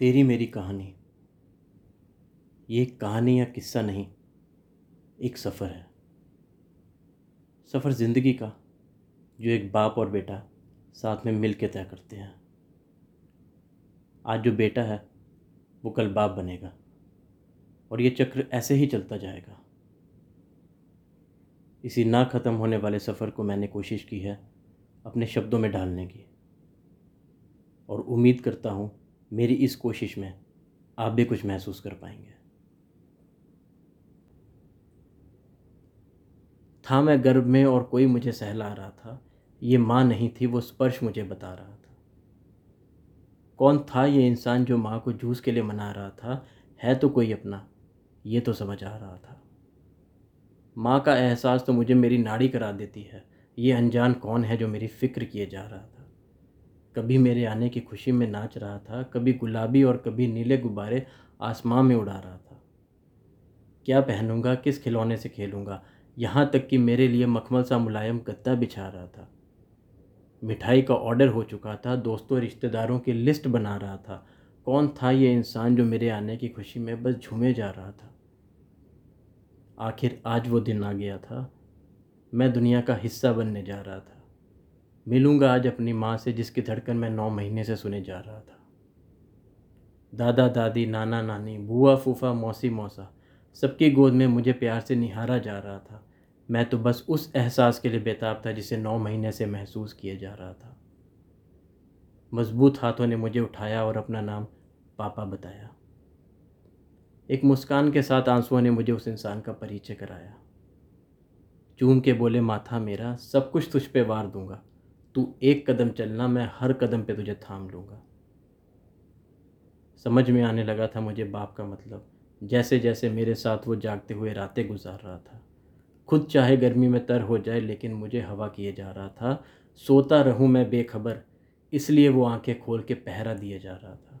तेरी मेरी कहानी। ये कहानी या किस्सा नहीं, एक सफ़र है। सफ़र ज़िंदगी का, जो एक बाप और बेटा साथ में मिल के तय करते हैं। आज जो बेटा है, वो कल बाप बनेगा, और ये चक्र ऐसे ही चलता जाएगा। इसी ना ख़त्म होने वाले सफ़र को मैंने कोशिश की है अपने शब्दों में ढालने की, और उम्मीद करता हूँ मेरी इस कोशिश में आप भी कुछ महसूस कर पाएँगे। था मैं गर्भ में और कोई मुझे सहला रहा था, ये माँ नहीं थी, वो स्पर्श मुझे बता रहा था। कौन था ये इंसान जो माँ को जूस के लिए मना रहा था? है तो कोई अपना, ये तो समझ आ रहा था। माँ का एहसास तो मुझे मेरी नाड़ी करा देती है, ये अनजान कौन है जो मेरी फ़िक्र किए जा रहा था? कभी मेरे आने की खुशी में नाच रहा था, कभी गुलाबी और कभी नीले गुब्बारे आसमां में उड़ा रहा था। क्या पहनूँगा, किस खिलौने से खेलूँगा? यहाँ तक कि मेरे लिए मखमल सा मुलायम गद्दा बिछा रहा था। मिठाई का ऑर्डर हो चुका था, दोस्तों रिश्तेदारों की लिस्ट बना रहा था। कौन था ये इंसान जो मेरे आने की खुशी में बस झूमे जा रहा था? आखिर आज वो दिन आ गया था। मैं दुनिया का हिस्सा बनने जा रहा था। मिलूँगा आज अपनी माँ से, जिसकी धड़कन मैं नौ महीने से सुने जा रहा था। दादा, दादी, नाना, नानी, बुआ, फूफा, मौसी, मौसा, सबकी गोद में मुझे प्यार से निहारा जा रहा था। मैं तो बस उस एहसास के लिए बेताब था जिसे नौ महीने से महसूस किया जा रहा था। मज़बूत हाथों ने मुझे उठाया और अपना नाम पापा बताया। एक मुस्कान के साथ आंसुओं ने मुझे उस इंसान का परिचय कराया। चूम के बोले, माथा मेरा, सब कुछ तुझ पे वार दूँगा। तू एक कदम चलना, मैं हर कदम पे तुझे थाम लूँगा। समझ में आने लगा था मुझे बाप का मतलब। जैसे जैसे मेरे साथ वो जागते हुए रातें गुजार रहा था। खुद चाहे गर्मी में तर हो जाए, लेकिन मुझे हवा किए जा रहा था। सोता रहूँ मैं बेखबर, इसलिए वो आँखें खोल के पहरा दिए जा रहा था।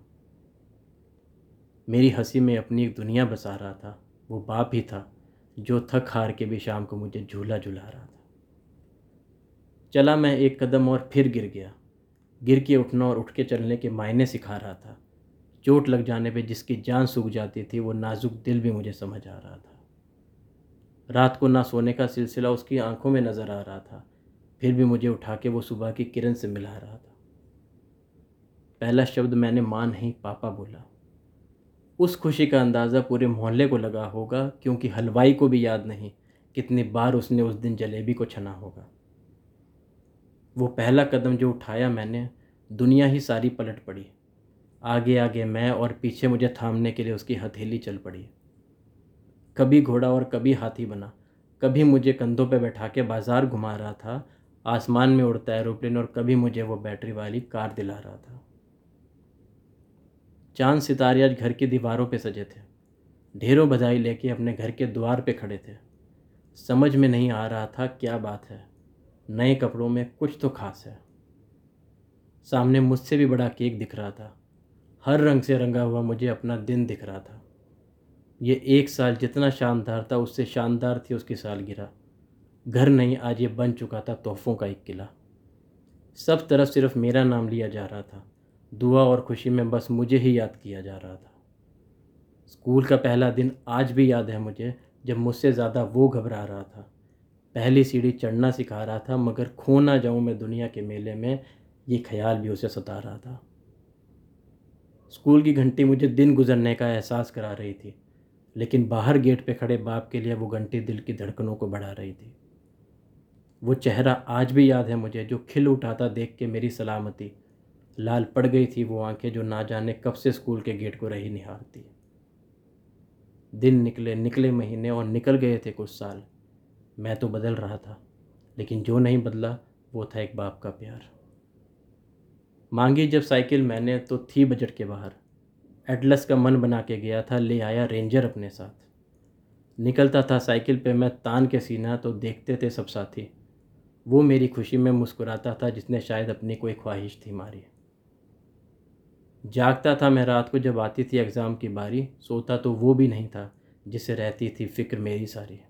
मेरी हँसी में अपनी एक दुनिया बसा रहा था। वो बाप ही था, जो थक हार के भी शाम को मुझे झूला झुला रहा था। चला मैं एक कदम और फिर गिर गया। गिर के उठना और उठ के चलने के मायने सिखा रहा था। चोट लग जाने पे जिसकी जान सूख जाती थी, वो नाजुक दिल भी मुझे समझ आ रहा था। रात को ना सोने का सिलसिला उसकी आँखों में नज़र आ रहा था। फिर भी मुझे उठा के वो सुबह की किरण से मिला रहा था। पहला शब्द मैंने माँ नहीं, पापा बोला। उस खुशी का अंदाज़ा पूरे मोहल्ले को लगा होगा, क्योंकि हलवाई को भी याद नहीं कितनी बार उसने उस दिन जलेबी को छना होगा। वो पहला कदम जो उठाया मैंने, दुनिया ही सारी पलट पड़ी। आगे आगे मैं और पीछे मुझे थामने के लिए उसकी हथेली चल पड़ी। कभी घोड़ा और कभी हाथी बना। कभी मुझे कंधों पर बैठा के बाज़ार घुमा रहा था। आसमान में उड़ता एरोप्लेन और कभी मुझे वो बैटरी वाली कार दिला रहा था। चाँद सितारे आज घर की दीवारों पे सजे थे। ढेरों बधाई लेके अपने घर के द्वार पे खड़े थे। समझ में नहीं आ रहा था क्या बात है। नए कपड़ों में कुछ तो खास है। सामने मुझसे भी बड़ा केक दिख रहा था। हर रंग से रंगा हुआ मुझे अपना दिन दिख रहा था। ये एक साल जितना शानदार था, उससे शानदार थी उसकी सालगिरह घर नहीं, आज ये बन चुका था तोहफ़ों का एक किला। सब तरफ़ सिर्फ़ मेरा नाम लिया जा रहा था। दुआ और खुशी में बस मुझे ही याद किया जा रहा था। स्कूल का पहला दिन आज भी याद है मुझे, जब मुझसे ज़्यादा वो घबरा रहा था। पहली सीढ़ी चढ़ना सिखा रहा था, मगर खो ना जाऊँ मैं दुनिया के मेले में, ये ख्याल भी उसे सता रहा था। स्कूल की घंटी मुझे दिन गुजरने का एहसास करा रही थी, लेकिन बाहर गेट पे खड़े बाप के लिए वो घंटी दिल की धड़कनों को बढ़ा रही थी। वो चेहरा आज भी याद है मुझे, जो खिल उठा था देख के मेरी सलामती, लाल पड़ गई थी वो आँखें जो ना जाने कब से स्कूल के गेट को रही निहारती। दिन निकले निकले महीने और निकल गए थे कुछ साल। मैं तो बदल रहा था, लेकिन जो नहीं बदला, वो था एक बाप का प्यार। मांगी जब साइकिल मैंने तो थी बजट के बाहर। एटलस का मन बना के गया था, ले आया रेंजर अपने साथ। निकलता था साइकिल पे, मैं तान के सीना तो देखते थे सब साथी। वो मेरी खुशी में मुस्कुराता था, जिसने शायद अपनी कोई ख्वाहिश थी मारी। जागता था मैं रात को जब आती थी एग्ज़ाम की बारी, सोता तो वो भी नहीं था, जिसे रहती थी फ़िक्र मेरी सारी।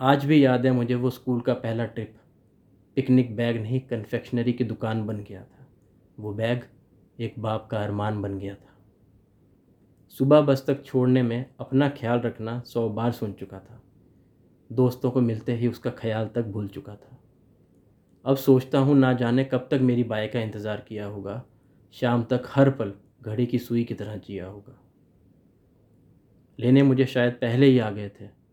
आज भी याद है मुझे वो स्कूल का पहला ट्रिप। पिकनिक बैग नहीं कन्फेक्शनरी की दुकान बन गया था। वो बैग एक बाप का अरमान बन गया था। सुबह बस तक छोड़ने में अपना ख्याल रखना सौ बार सुन चुका था। दोस्तों को मिलते ही उसका ख्याल तक भूल चुका था। अब सोचता हूँ ना जाने कब तक मेरी बाई का इंतज़ार किया होगा। शाम तक हर पल घड़ी की सुई की तरह जिया होगा। लेने मुझे शायद पहले ही आ गए थे।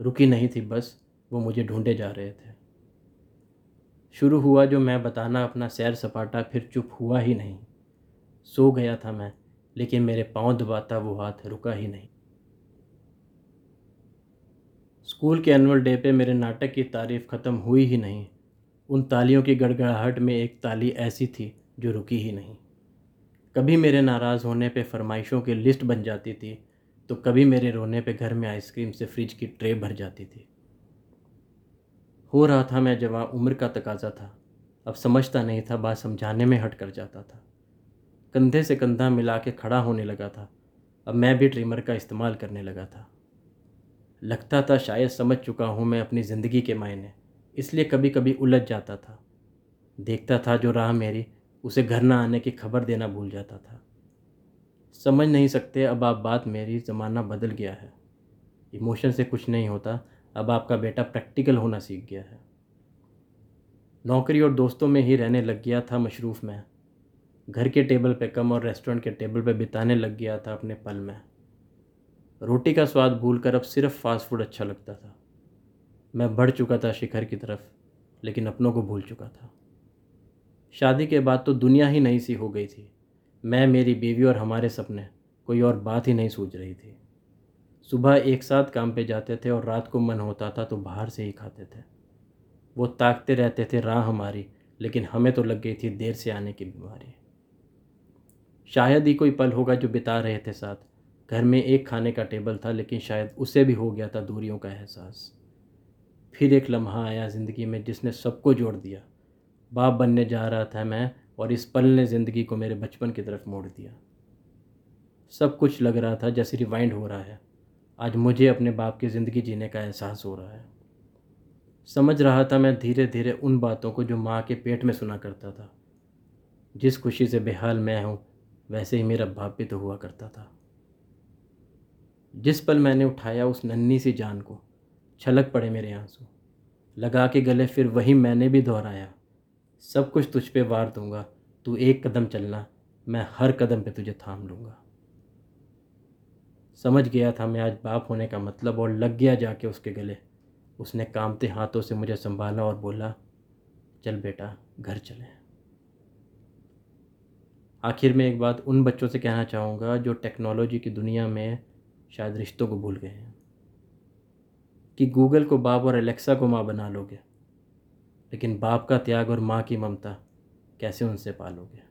रुकी नहीं थी, बस वो मुझे ढूंढे जा रहे थे। शुरू हुआ जो मैं बताना, अपना सैर सपाटा फिर चुप हुआ ही नहीं। सो गया था मैं, लेकिन मेरे पाँव दबाता वो हाथ रुका ही नहीं। स्कूल के एनुअल डे पे मेरे नाटक की तारीफ़ ख़त्म हुई ही नहीं। उन तालियों की गड़गड़ाहट में एक ताली ऐसी थी जो रुकी ही नहीं। कभी मेरे नाराज़ होने पे फरमाइशों की लिस्ट बन जाती थी तो कभी मेरे रोने पे घर में आइसक्रीम से फ्रिज की ट्रे भर जाती थी। हो रहा था मैं जवां उम्र का तकाजा था। अब समझता नहीं था, बात समझाने में हट कर जाता था। कंधे से कंधा मिला के खड़ा होने लगा था। अब मैं भी ट्रिमर का इस्तेमाल करने लगा था। लगता था शायद समझ चुका हूँ मैं अपनी ज़िंदगी के मायने, इसलिए कभी कभी उलझ जाता था। देखता था जो राह मेरी, उसे घर ना आने की खबर देना भूल जाता था। समझ नहीं सकते, अब आप बात मेरी ज़माना बदल गया है। इमोशन से कुछ नहीं होता, अब आपका बेटा प्रैक्टिकल होना सीख गया है। नौकरी और दोस्तों में ही रहने लग गया था मशरूफ़ में। घर के टेबल पे कम और रेस्टोरेंट के टेबल पे बिताने लग गया था अपने पल में। रोटी का स्वाद भूलकर अब सिर्फ़ फास्ट फ़ूड अच्छा लगता था। मैं बढ़ चुका था शिखर की तरफ़, लेकिन अपनों को भूल चुका था। शादी के बाद तो दुनिया ही नई सी हो गई थी। मैं, मेरी बीवी और हमारे सपने, कोई और बात ही नहीं सूझ रही थी। सुबह एक साथ काम पे जाते थे और रात को मन होता था तो बाहर से ही खाते थे। वो ताकते रहते थे राह हमारी, लेकिन हमें तो लग गई थी देर से आने की बीमारी। शायद ही कोई पल होगा जो बिता रहे थे साथ। घर में एक खाने का टेबल था, लेकिन शायद उसे भी हो गया था दूरियों का एहसास। फिर एक लम्हा आया ज़िंदगी में जिसने सबको जोड़ दिया। बाप बनने जा रहा था मैं और इस पल ने ज़िंदगी को मेरे बचपन की तरफ़ मोड़ दिया। सब कुछ लग रहा था जैसे रिवाइंड हो रहा है। आज मुझे अपने बाप की ज़िंदगी जीने का एहसास हो रहा है। समझ रहा था मैं धीरे धीरे उन बातों को जो माँ के पेट में सुना करता था। जिस खुशी से बेहाल मैं हूँ, वैसे ही मेरा बाप भी तो हुआ करता था। जिस पल मैंने उठाया उस नन्ही सी जान को, छलक पड़े मेरे आँसू। लगा के गले फिर वही मैंने भी दोहराया। सब कुछ तुझ पे वार दूँगा। तू एक कदम चलना, मैं हर कदम पे तुझे थाम लूँगा। समझ गया था मैं आज बाप होने का मतलब और लग गया जाके उसके गले। उसने कामते हाथों से मुझे संभाला और बोला, चल बेटा, घर चले। आखिर में एक बात उन बच्चों से कहना चाहूँगा जो टेक्नोलॉजी की दुनिया में शायद रिश्तों को भूल गए हैं। कि गूगल को बाप और एलेक्सा को माँ बना लोगे। लेकिन बाप का त्याग और माँ की ममता कैसे उनसे पालोगे?